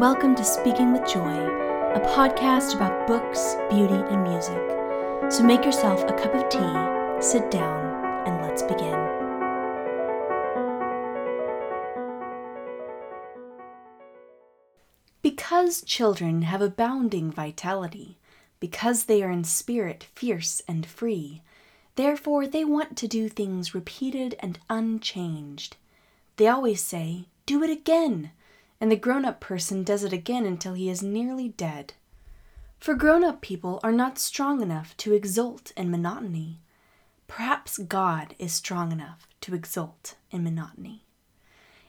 welcome to Speaking with Joy, a podcast about books, beauty, and music. So make yourself a cup of tea, sit down, and let's begin. Because children have abounding vitality, because they are in spirit fierce and free, therefore they want to do things repeated and unchanged. They always say, Do it again and the grown up person does it again until he is nearly dead. For grown up people are not strong enough to exult in monotony. Perhaps God is strong enough to exult in monotony.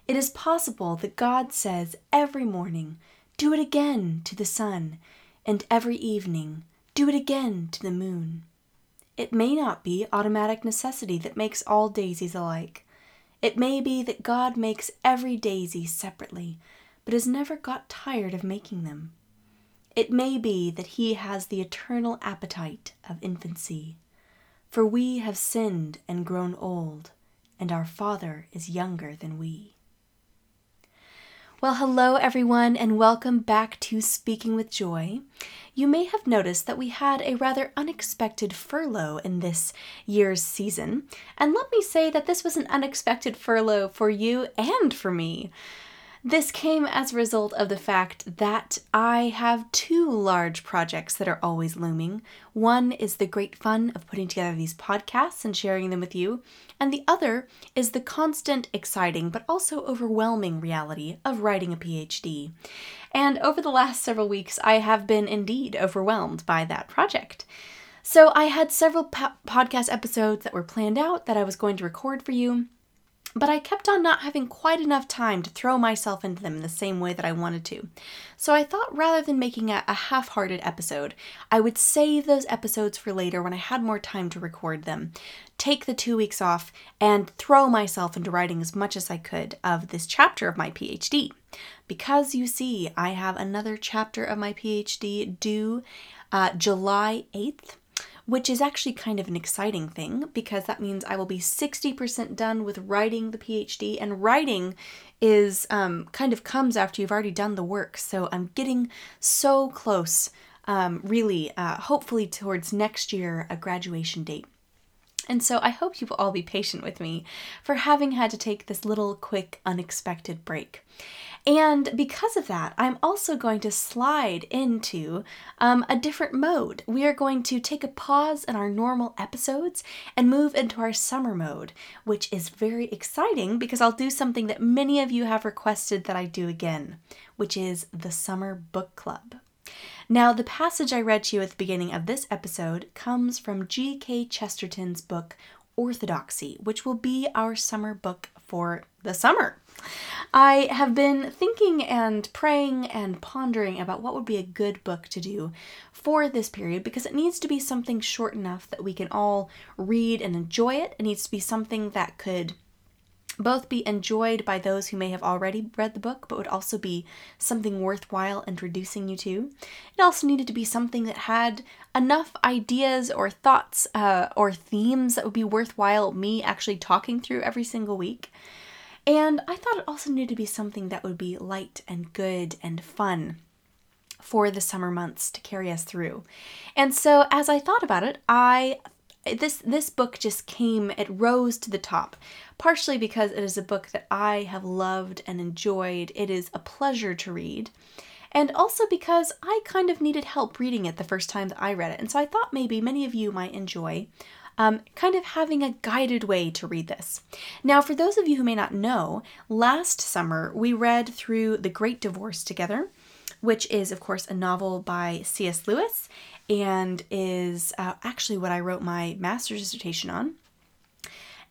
It is possible that God says every morning, Do it again to the sun, and every evening, Do it again to the moon. It may not be automatic necessity that makes all daisies alike. It may be that God makes every daisy separately but has never got tired of making them. It may be that he has the eternal appetite of infancy. For we have sinned and grown old, and our Father is younger than we. Well, hello everyone, and welcome back to Speaking with Joy. You may have noticed that we had a rather unexpected furlough in this year's season, and let me say that this was an unexpected furlough for you and for me. This came as a result of the fact that I have two large projects that are always looming. One is the great fun of putting together these podcasts and sharing them with you, and the other is the constant, exciting, but also overwhelming reality of writing a PhD. And over the last several weeks, I have been indeed overwhelmed by that project. So I had several po- podcast episodes that were planned out that I was going to record for you but I kept on not having quite enough time to throw myself into them in the same way that I wanted to. So I thought rather than making a, a half hearted episode, I would save those episodes for later when I had more time to record them, take the two weeks off, and throw myself into writing as much as I could of this chapter of my PhD. Because you see, I have another chapter of my PhD due uh, July 8th which is actually kind of an exciting thing because that means I will be 60% done with writing the PhD, and writing is um, kind of comes after you've already done the work. So I'm getting so close, um, really, uh, hopefully, towards next year, a graduation date. And so I hope you will all be patient with me for having had to take this little quick, unexpected break. And because of that, I'm also going to slide into um, a different mode. We are going to take a pause in our normal episodes and move into our summer mode, which is very exciting because I'll do something that many of you have requested that I do again, which is the Summer Book Club. Now, the passage I read to you at the beginning of this episode comes from G.K. Chesterton's book, Orthodoxy, which will be our summer book for the summer. I have been thinking and praying and pondering about what would be a good book to do for this period because it needs to be something short enough that we can all read and enjoy it. It needs to be something that could both be enjoyed by those who may have already read the book, but would also be something worthwhile introducing you to. It also needed to be something that had enough ideas or thoughts uh, or themes that would be worthwhile me actually talking through every single week. And I thought it also needed to be something that would be light and good and fun for the summer months to carry us through. And so as I thought about it, I this this book just came it rose to the top partially because it is a book that I have loved and enjoyed. It is a pleasure to read. And also because I kind of needed help reading it the first time that I read it. And so I thought maybe many of you might enjoy um, kind of having a guided way to read this. Now, for those of you who may not know, last summer we read through The Great Divorce together, which is, of course, a novel by C.S. Lewis and is uh, actually what I wrote my master's dissertation on.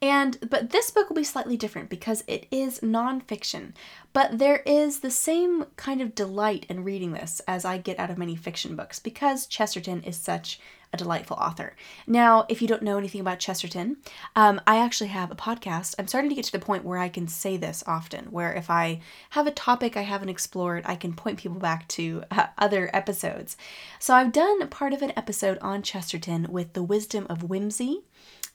And but this book will be slightly different because it is nonfiction, but there is the same kind of delight in reading this as I get out of many fiction books because Chesterton is such a delightful author. Now, if you don't know anything about Chesterton, um, I actually have a podcast. I'm starting to get to the point where I can say this often, where if I have a topic I haven't explored, I can point people back to uh, other episodes. So I've done part of an episode on Chesterton with The Wisdom of Whimsy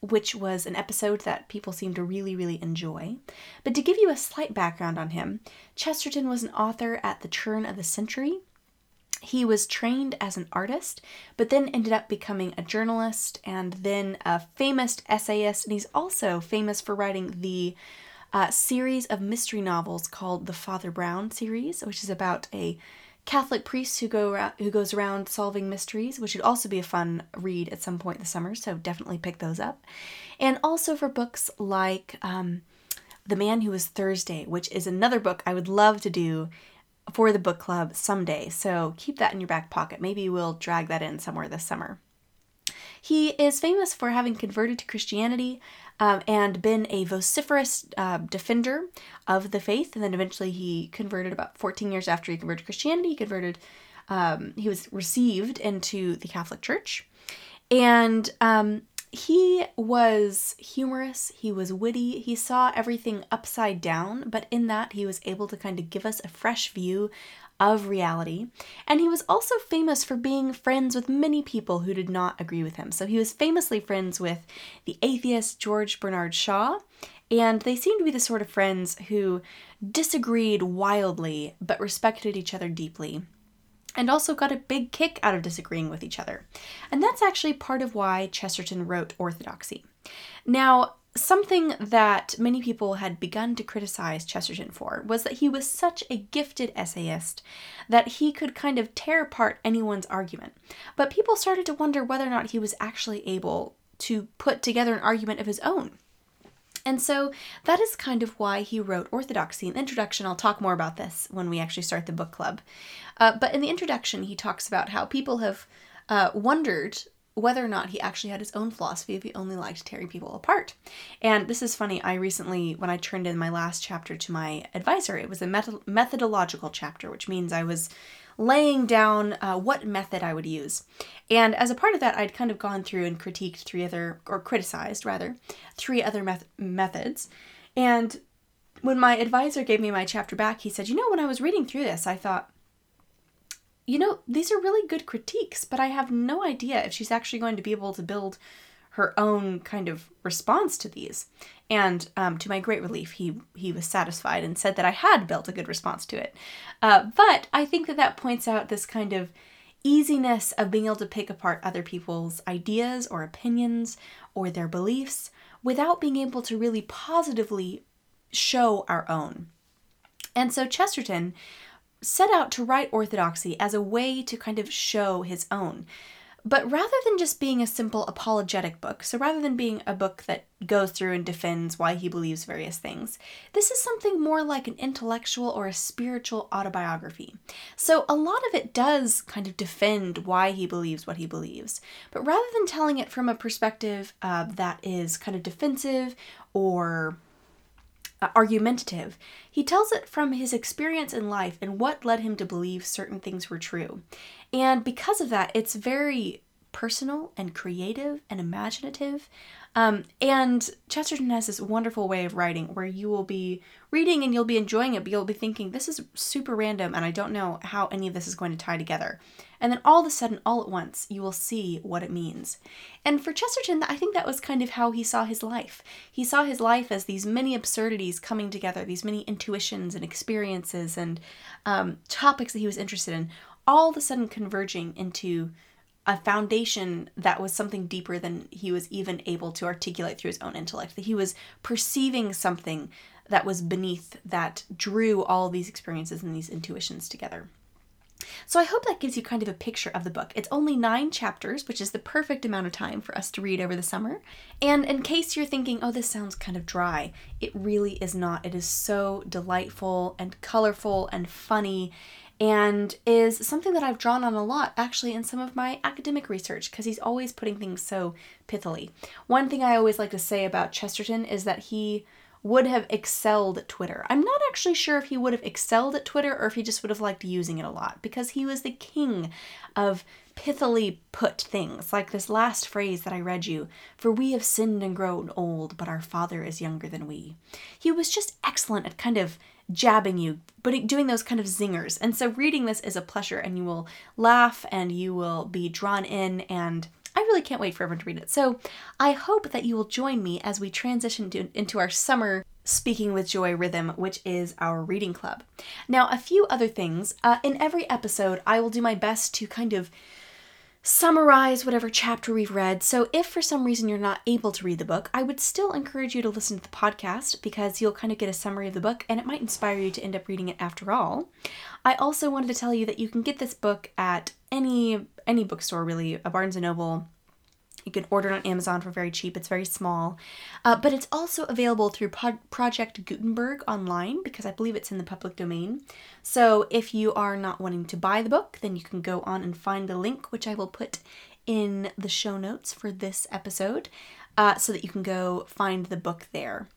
which was an episode that people seemed to really, really enjoy. But to give you a slight background on him, Chesterton was an author at the turn of the century. He was trained as an artist, but then ended up becoming a journalist and then a famous essayist. And he's also famous for writing the uh, series of mystery novels called the Father Brown series, which is about a Catholic priest who go who goes around solving mysteries, which would also be a fun read at some point this summer. So definitely pick those up, and also for books like um, The Man Who Was Thursday, which is another book I would love to do for the book club someday. So keep that in your back pocket. Maybe we'll drag that in somewhere this summer. He is famous for having converted to Christianity um, and been a vociferous uh, defender of the faith. And then eventually he converted about 14 years after he converted to Christianity. He converted, um, he was received into the Catholic Church. And um, he was humorous, he was witty, he saw everything upside down, but in that he was able to kind of give us a fresh view of reality. And he was also famous for being friends with many people who did not agree with him. So he was famously friends with the atheist George Bernard Shaw, and they seemed to be the sort of friends who disagreed wildly but respected each other deeply and also got a big kick out of disagreeing with each other. And that's actually part of why Chesterton wrote Orthodoxy. Now, something that many people had begun to criticize Chesterton for was that he was such a gifted essayist that he could kind of tear apart anyone's argument. But people started to wonder whether or not he was actually able to put together an argument of his own. And so that is kind of why he wrote Orthodoxy. In the introduction, I'll talk more about this when we actually start the book club. Uh, but in the introduction, he talks about how people have uh, wondered whether or not he actually had his own philosophy if he only liked tearing people apart. And this is funny. I recently, when I turned in my last chapter to my advisor, it was a methodological chapter, which means I was laying down uh, what method I would use. And as a part of that, I'd kind of gone through and critiqued three other, or criticized rather, three other meth- methods. And when my advisor gave me my chapter back, he said, You know, when I was reading through this, I thought, you know, these are really good critiques, but I have no idea if she's actually going to be able to build her own kind of response to these. And um, to my great relief, he he was satisfied and said that I had built a good response to it. Uh, but I think that that points out this kind of easiness of being able to pick apart other people's ideas or opinions or their beliefs without being able to really positively show our own. And so Chesterton set out to write orthodoxy as a way to kind of show his own. But rather than just being a simple apologetic book, so rather than being a book that goes through and defends why he believes various things, this is something more like an intellectual or a spiritual autobiography. So a lot of it does kind of defend why he believes what he believes, but rather than telling it from a perspective uh, that is kind of defensive or uh, argumentative. He tells it from his experience in life and what led him to believe certain things were true. And because of that, it's very personal and creative and imaginative. Um, and Chesterton has this wonderful way of writing where you will be reading and you'll be enjoying it, but you'll be thinking, this is super random and I don't know how any of this is going to tie together. And then all of a sudden, all at once, you will see what it means. And for Chesterton, I think that was kind of how he saw his life. He saw his life as these many absurdities coming together, these many intuitions and experiences and um, topics that he was interested in, all of a sudden converging into a foundation that was something deeper than he was even able to articulate through his own intellect, that he was perceiving something that was beneath that drew all these experiences and these intuitions together. So I hope that gives you kind of a picture of the book. It's only nine chapters, which is the perfect amount of time for us to read over the summer. And in case you're thinking, oh, this sounds kind of dry, it really is not. It is so delightful and colorful and funny and is something that I've drawn on a lot actually in some of my academic research because he's always putting things so pithily. One thing I always like to say about Chesterton is that he would have excelled at Twitter. I'm not actually sure if he would have excelled at Twitter or if he just would have liked using it a lot because he was the king of pithily put things, like this last phrase that I read you For we have sinned and grown old, but our Father is younger than we. He was just excellent at kind of jabbing you, but doing those kind of zingers. And so reading this is a pleasure, and you will laugh and you will be drawn in. And I really can't wait for everyone to read it. So I hope that you will join me as we transition to, into our summer Speaking with Joy rhythm, which is our reading club. Now, a few other things. Uh, in every episode, I will do my best to kind of summarize whatever chapter we've read. So, if for some reason you're not able to read the book, I would still encourage you to listen to the podcast because you'll kind of get a summary of the book and it might inspire you to end up reading it after all. I also wanted to tell you that you can get this book at any any bookstore really, a Barnes and Noble, you can order it on Amazon for very cheap. It's very small. Uh, but it's also available through Pro- Project Gutenberg online because I believe it's in the public domain. So if you are not wanting to buy the book, then you can go on and find the link, which I will put in the show notes for this episode, uh, so that you can go find the book there.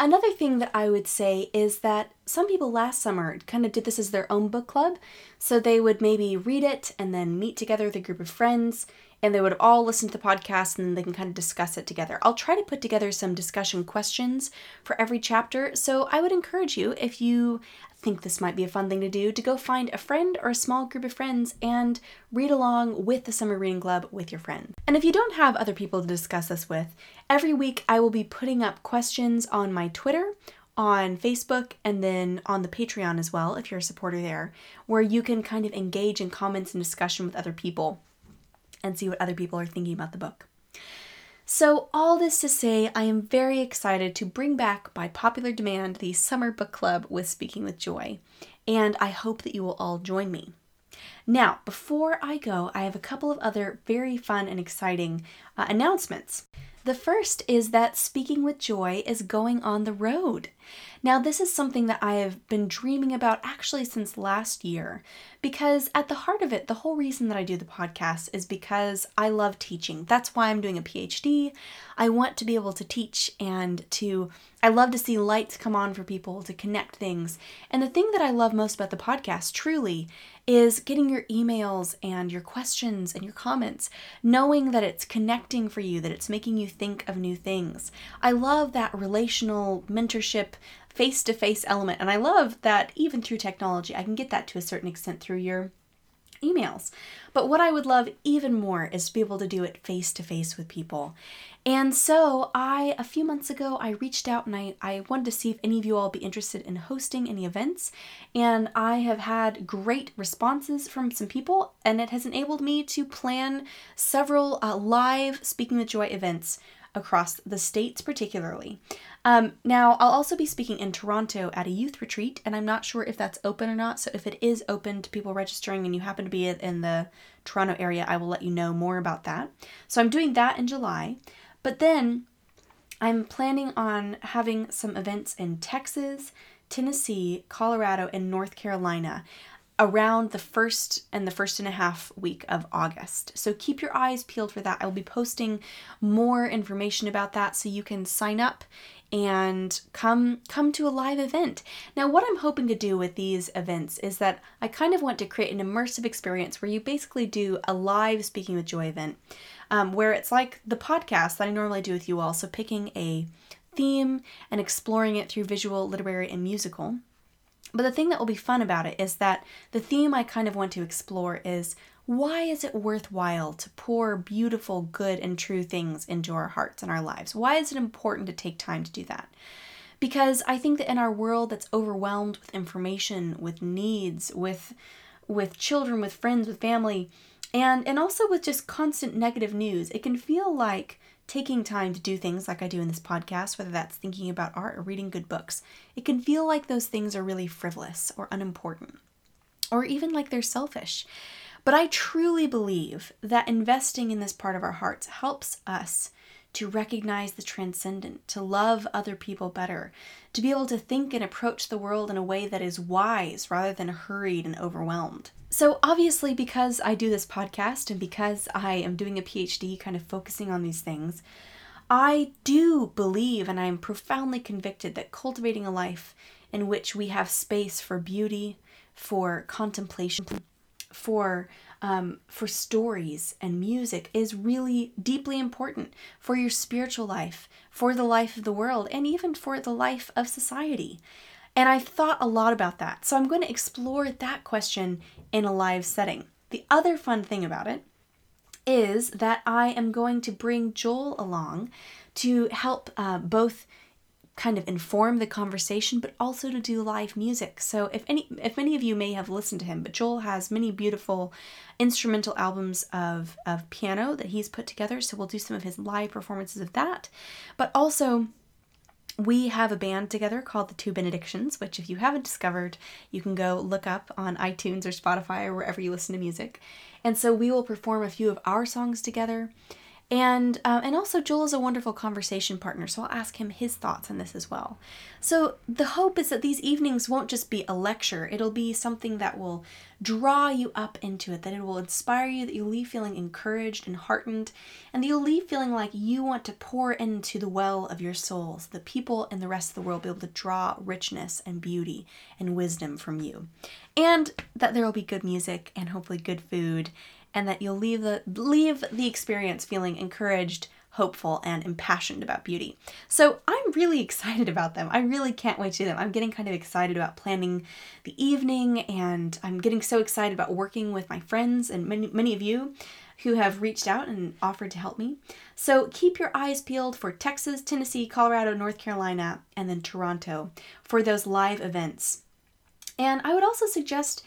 Another thing that I would say is that some people last summer kind of did this as their own book club. So they would maybe read it and then meet together with a group of friends and they would all listen to the podcast and then they can kind of discuss it together. I'll try to put together some discussion questions for every chapter. So I would encourage you, if you think this might be a fun thing to do, to go find a friend or a small group of friends and read along with the Summer Reading Club with your friends. And if you don't have other people to discuss this with, every week I will be putting up questions on my Twitter on Facebook and then on the Patreon as well, if you're a supporter there, where you can kind of engage in comments and discussion with other people and see what other people are thinking about the book. So, all this to say, I am very excited to bring back by popular demand the Summer Book Club with Speaking with Joy, and I hope that you will all join me. Now, before I go, I have a couple of other very fun and exciting uh, announcements. The first is that Speaking with Joy is going on the road. Now, this is something that I have been dreaming about actually since last year, because at the heart of it, the whole reason that I do the podcast is because I love teaching. That's why I'm doing a PhD. I want to be able to teach and to, I love to see lights come on for people to connect things. And the thing that I love most about the podcast, truly, is getting your emails and your questions and your comments, knowing that it's connecting for you, that it's making you think of new things. I love that relational mentorship face to face element. And I love that even through technology, I can get that to a certain extent through your emails. But what I would love even more is to be able to do it face to face with people. And so I, a few months ago, I reached out and I, I wanted to see if any of you all be interested in hosting any events. And I have had great responses from some people, and it has enabled me to plan several uh, live Speaking with Joy events across the states, particularly. Um, now, I'll also be speaking in Toronto at a youth retreat, and I'm not sure if that's open or not. So, if it is open to people registering and you happen to be in the Toronto area, I will let you know more about that. So, I'm doing that in July. But then I'm planning on having some events in Texas, Tennessee, Colorado, and North Carolina around the first and the first and a half week of August. So keep your eyes peeled for that. I'll be posting more information about that so you can sign up and come come to a live event. Now what I'm hoping to do with these events is that I kind of want to create an immersive experience where you basically do a live speaking with joy event um, where it's like the podcast that I normally do with you all. So picking a theme and exploring it through visual, literary, and musical. But the thing that will be fun about it is that the theme I kind of want to explore is why is it worthwhile to pour beautiful, good, and true things into our hearts and our lives? Why is it important to take time to do that? Because I think that in our world that's overwhelmed with information, with needs, with with children, with friends, with family, and and also with just constant negative news, it can feel like taking time to do things like I do in this podcast, whether that's thinking about art or reading good books, it can feel like those things are really frivolous or unimportant, or even like they're selfish. But I truly believe that investing in this part of our hearts helps us to recognize the transcendent, to love other people better, to be able to think and approach the world in a way that is wise rather than hurried and overwhelmed. So, obviously, because I do this podcast and because I am doing a PhD kind of focusing on these things, I do believe and I am profoundly convicted that cultivating a life in which we have space for beauty, for contemplation, for um, for stories and music is really deeply important for your spiritual life, for the life of the world, and even for the life of society. And I've thought a lot about that. So I'm going to explore that question in a live setting. The other fun thing about it is that I am going to bring Joel along to help uh, both kind of inform the conversation but also to do live music so if any if many of you may have listened to him but joel has many beautiful instrumental albums of of piano that he's put together so we'll do some of his live performances of that but also we have a band together called the Two Benedictions, which, if you haven't discovered, you can go look up on iTunes or Spotify or wherever you listen to music. And so we will perform a few of our songs together. And uh, and also Joel is a wonderful conversation partner, so I'll ask him his thoughts on this as well. So the hope is that these evenings won't just be a lecture; it'll be something that will draw you up into it, that it will inspire you, that you'll leave feeling encouraged and heartened, and that you'll leave feeling like you want to pour into the well of your soul, so that people in the rest of the world will be able to draw richness and beauty and wisdom from you, and that there will be good music and hopefully good food and that you'll leave the leave the experience feeling encouraged, hopeful, and impassioned about beauty. So I'm really excited about them. I really can't wait to do them. I'm getting kind of excited about planning the evening, and I'm getting so excited about working with my friends and many many of you who have reached out and offered to help me. So keep your eyes peeled for Texas, Tennessee, Colorado, North Carolina, and then Toronto for those live events. And I would also suggest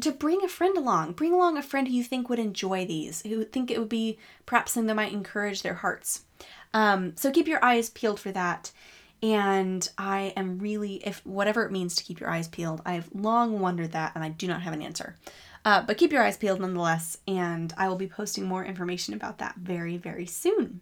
to bring a friend along. Bring along a friend who you think would enjoy these, who think it would be perhaps something that might encourage their hearts. Um, so keep your eyes peeled for that. And I am really, if whatever it means to keep your eyes peeled, I've long wondered that and I do not have an answer. Uh, but keep your eyes peeled nonetheless, and I will be posting more information about that very, very soon.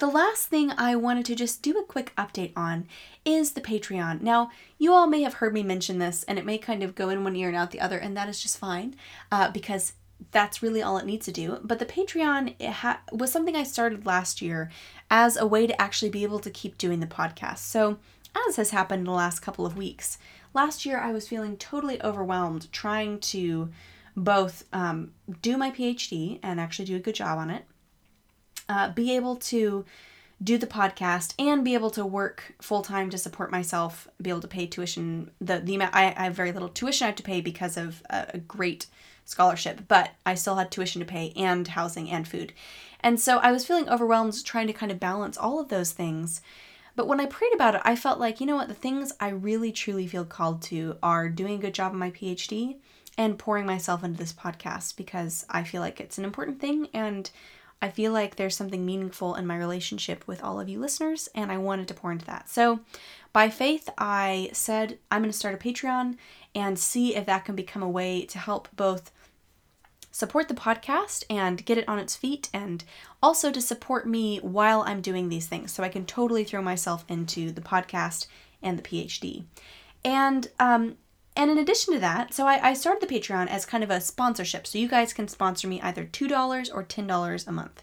The last thing I wanted to just do a quick update on is the Patreon. Now, you all may have heard me mention this, and it may kind of go in one ear and out the other, and that is just fine uh, because that's really all it needs to do. But the Patreon ha- was something I started last year as a way to actually be able to keep doing the podcast. So, as has happened in the last couple of weeks, last year I was feeling totally overwhelmed trying to both um, do my PhD and actually do a good job on it uh, be able to do the podcast and be able to work full time to support myself, be able to pay tuition. The the amount I, I have very little tuition I have to pay because of a, a great scholarship, but I still had tuition to pay and housing and food. And so I was feeling overwhelmed trying to kind of balance all of those things. But when I prayed about it, I felt like, you know what, the things I really truly feel called to are doing a good job on my PhD and pouring myself into this podcast because I feel like it's an important thing and I feel like there's something meaningful in my relationship with all of you listeners, and I wanted to pour into that. So, by faith, I said I'm going to start a Patreon and see if that can become a way to help both support the podcast and get it on its feet, and also to support me while I'm doing these things so I can totally throw myself into the podcast and the PhD. And um, and in addition to that, so I, I started the Patreon as kind of a sponsorship. So you guys can sponsor me either $2 or $10 a month.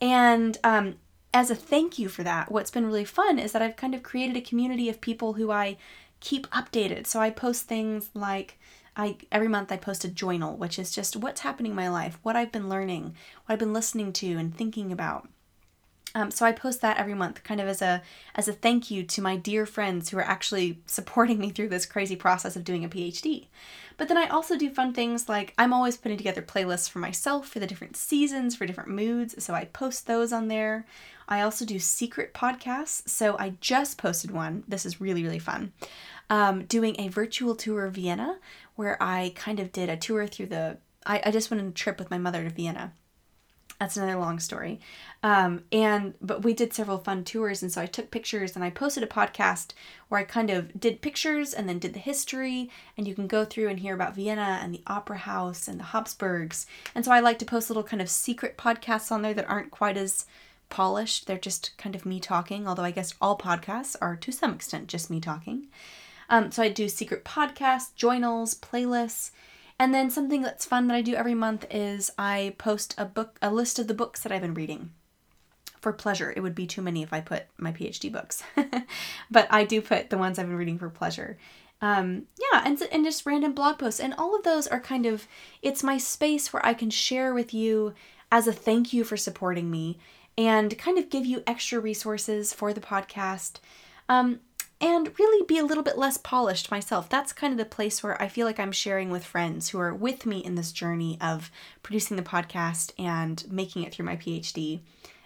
And um, as a thank you for that, what's been really fun is that I've kind of created a community of people who I keep updated. So I post things like I every month I post a journal, which is just what's happening in my life, what I've been learning, what I've been listening to and thinking about. Um, so I post that every month, kind of as a as a thank you to my dear friends who are actually supporting me through this crazy process of doing a PhD. But then I also do fun things like I'm always putting together playlists for myself for the different seasons, for different moods. So I post those on there. I also do secret podcasts. So I just posted one. This is really really fun. Um, doing a virtual tour of Vienna, where I kind of did a tour through the. I, I just went on a trip with my mother to Vienna that's another long story. Um, and but we did several fun tours, and so I took pictures and I posted a podcast where I kind of did pictures and then did the history, and you can go through and hear about Vienna and the Opera House and the Habsburgs. And so I like to post little kind of secret podcasts on there that aren't quite as polished. They're just kind of me talking, although I guess all podcasts are to some extent just me talking. Um, so I do secret podcasts, journals, playlists, and then something that's fun that I do every month is I post a book, a list of the books that I've been reading for pleasure. It would be too many if I put my PhD books, but I do put the ones I've been reading for pleasure. Um, yeah, and and just random blog posts, and all of those are kind of it's my space where I can share with you as a thank you for supporting me, and kind of give you extra resources for the podcast. Um, and really be a little bit less polished myself. That's kind of the place where I feel like I'm sharing with friends who are with me in this journey of producing the podcast and making it through my PhD.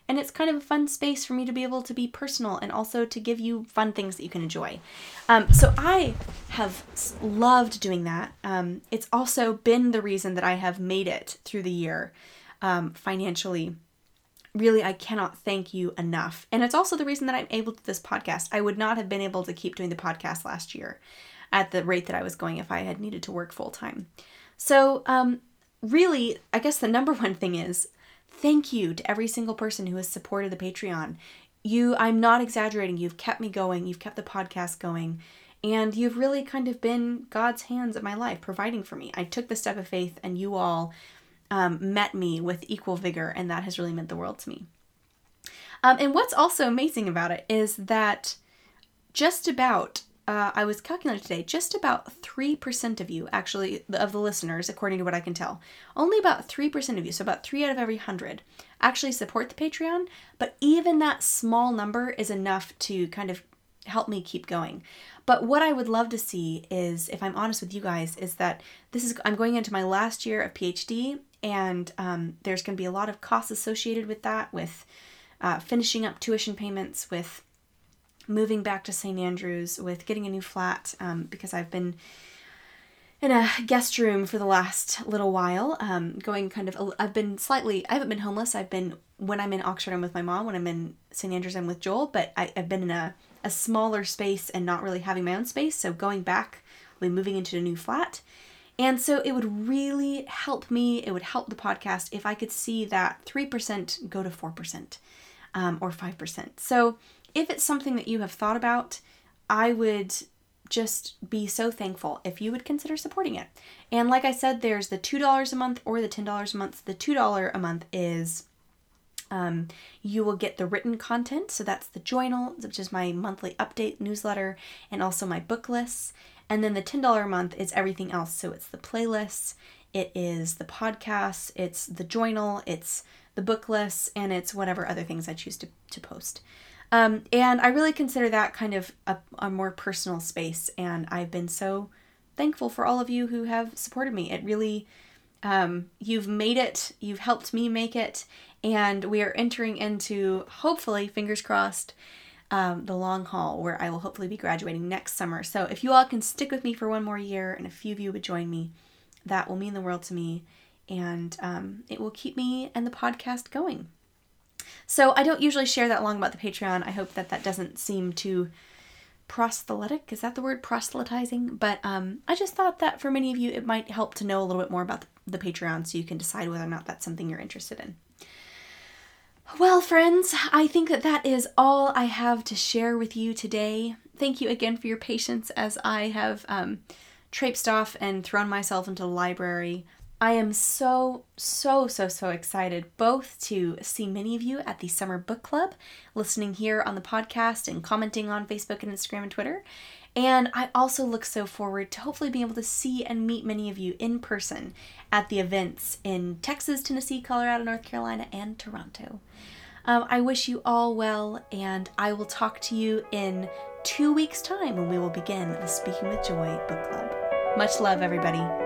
And it's kind of a fun space for me to be able to be personal and also to give you fun things that you can enjoy. Um, so I have loved doing that. Um, it's also been the reason that I have made it through the year um, financially. Really, I cannot thank you enough. And it's also the reason that I'm able to this podcast. I would not have been able to keep doing the podcast last year at the rate that I was going if I had needed to work full time. So, um, really, I guess the number one thing is thank you to every single person who has supported the Patreon. You, I'm not exaggerating, you've kept me going, you've kept the podcast going, and you've really kind of been God's hands in my life, providing for me. I took the step of faith, and you all um, met me with equal vigor, and that has really meant the world to me. Um, and what's also amazing about it is that just about uh, I was calculating today, just about 3% of you, actually, of the listeners, according to what I can tell, only about 3% of you, so about 3 out of every 100, actually support the Patreon. But even that small number is enough to kind of help me keep going. But what I would love to see is, if I'm honest with you guys, is that this is, I'm going into my last year of PhD, and um, there's going to be a lot of costs associated with that, with uh, finishing up tuition payments, with moving back to St. Andrews, with getting a new flat um, because I've been in a guest room for the last little while. Um, going kind of, I've been slightly, I haven't been homeless. I've been, when I'm in Oxford, I'm with my mom. When I'm in St. Andrews, I'm with Joel. But I, have been in a, a smaller space and not really having my own space. So going back, I'll be moving into a new flat. And so it would really help me, it would help the podcast if I could see that 3% go to 4% um, or 5%. So if it's something that you have thought about, I would just be so thankful if you would consider supporting it. And like I said, there's the $2 a month or the $10 a month. The $2 a month is um, you will get the written content. So that's the journal, which is my monthly update newsletter, and also my book lists. And then the $10 a month is everything else. So it's the playlists, it is the podcasts, it's the journal, it's the book lists, and it's whatever other things I choose to, to post. Um, and I really consider that kind of a, a more personal space. And I've been so thankful for all of you who have supported me. It really, um, you've made it, you've helped me make it, and we are entering into, hopefully, fingers crossed, um, the long haul where I will hopefully be graduating next summer. So if you all can stick with me for one more year and a few of you would join me, that will mean the world to me. And um, it will keep me and the podcast going. So I don't usually share that long about the Patreon. I hope that that doesn't seem too proselytic. Is that the word proselytizing? But um, I just thought that for many of you, it might help to know a little bit more about the, the Patreon so you can decide whether or not that's something you're interested in. Well, friends, I think that that is all I have to share with you today. Thank you again for your patience as I have um, traipsed off and thrown myself into the library I am so, so, so, so excited both to see many of you at the Summer Book Club, listening here on the podcast and commenting on Facebook and Instagram and Twitter. And I also look so forward to hopefully being able to see and meet many of you in person at the events in Texas, Tennessee, Colorado, North Carolina, and Toronto. Um, I wish you all well, and I will talk to you in two weeks' time when we will begin the Speaking with Joy book club. Much love, everybody.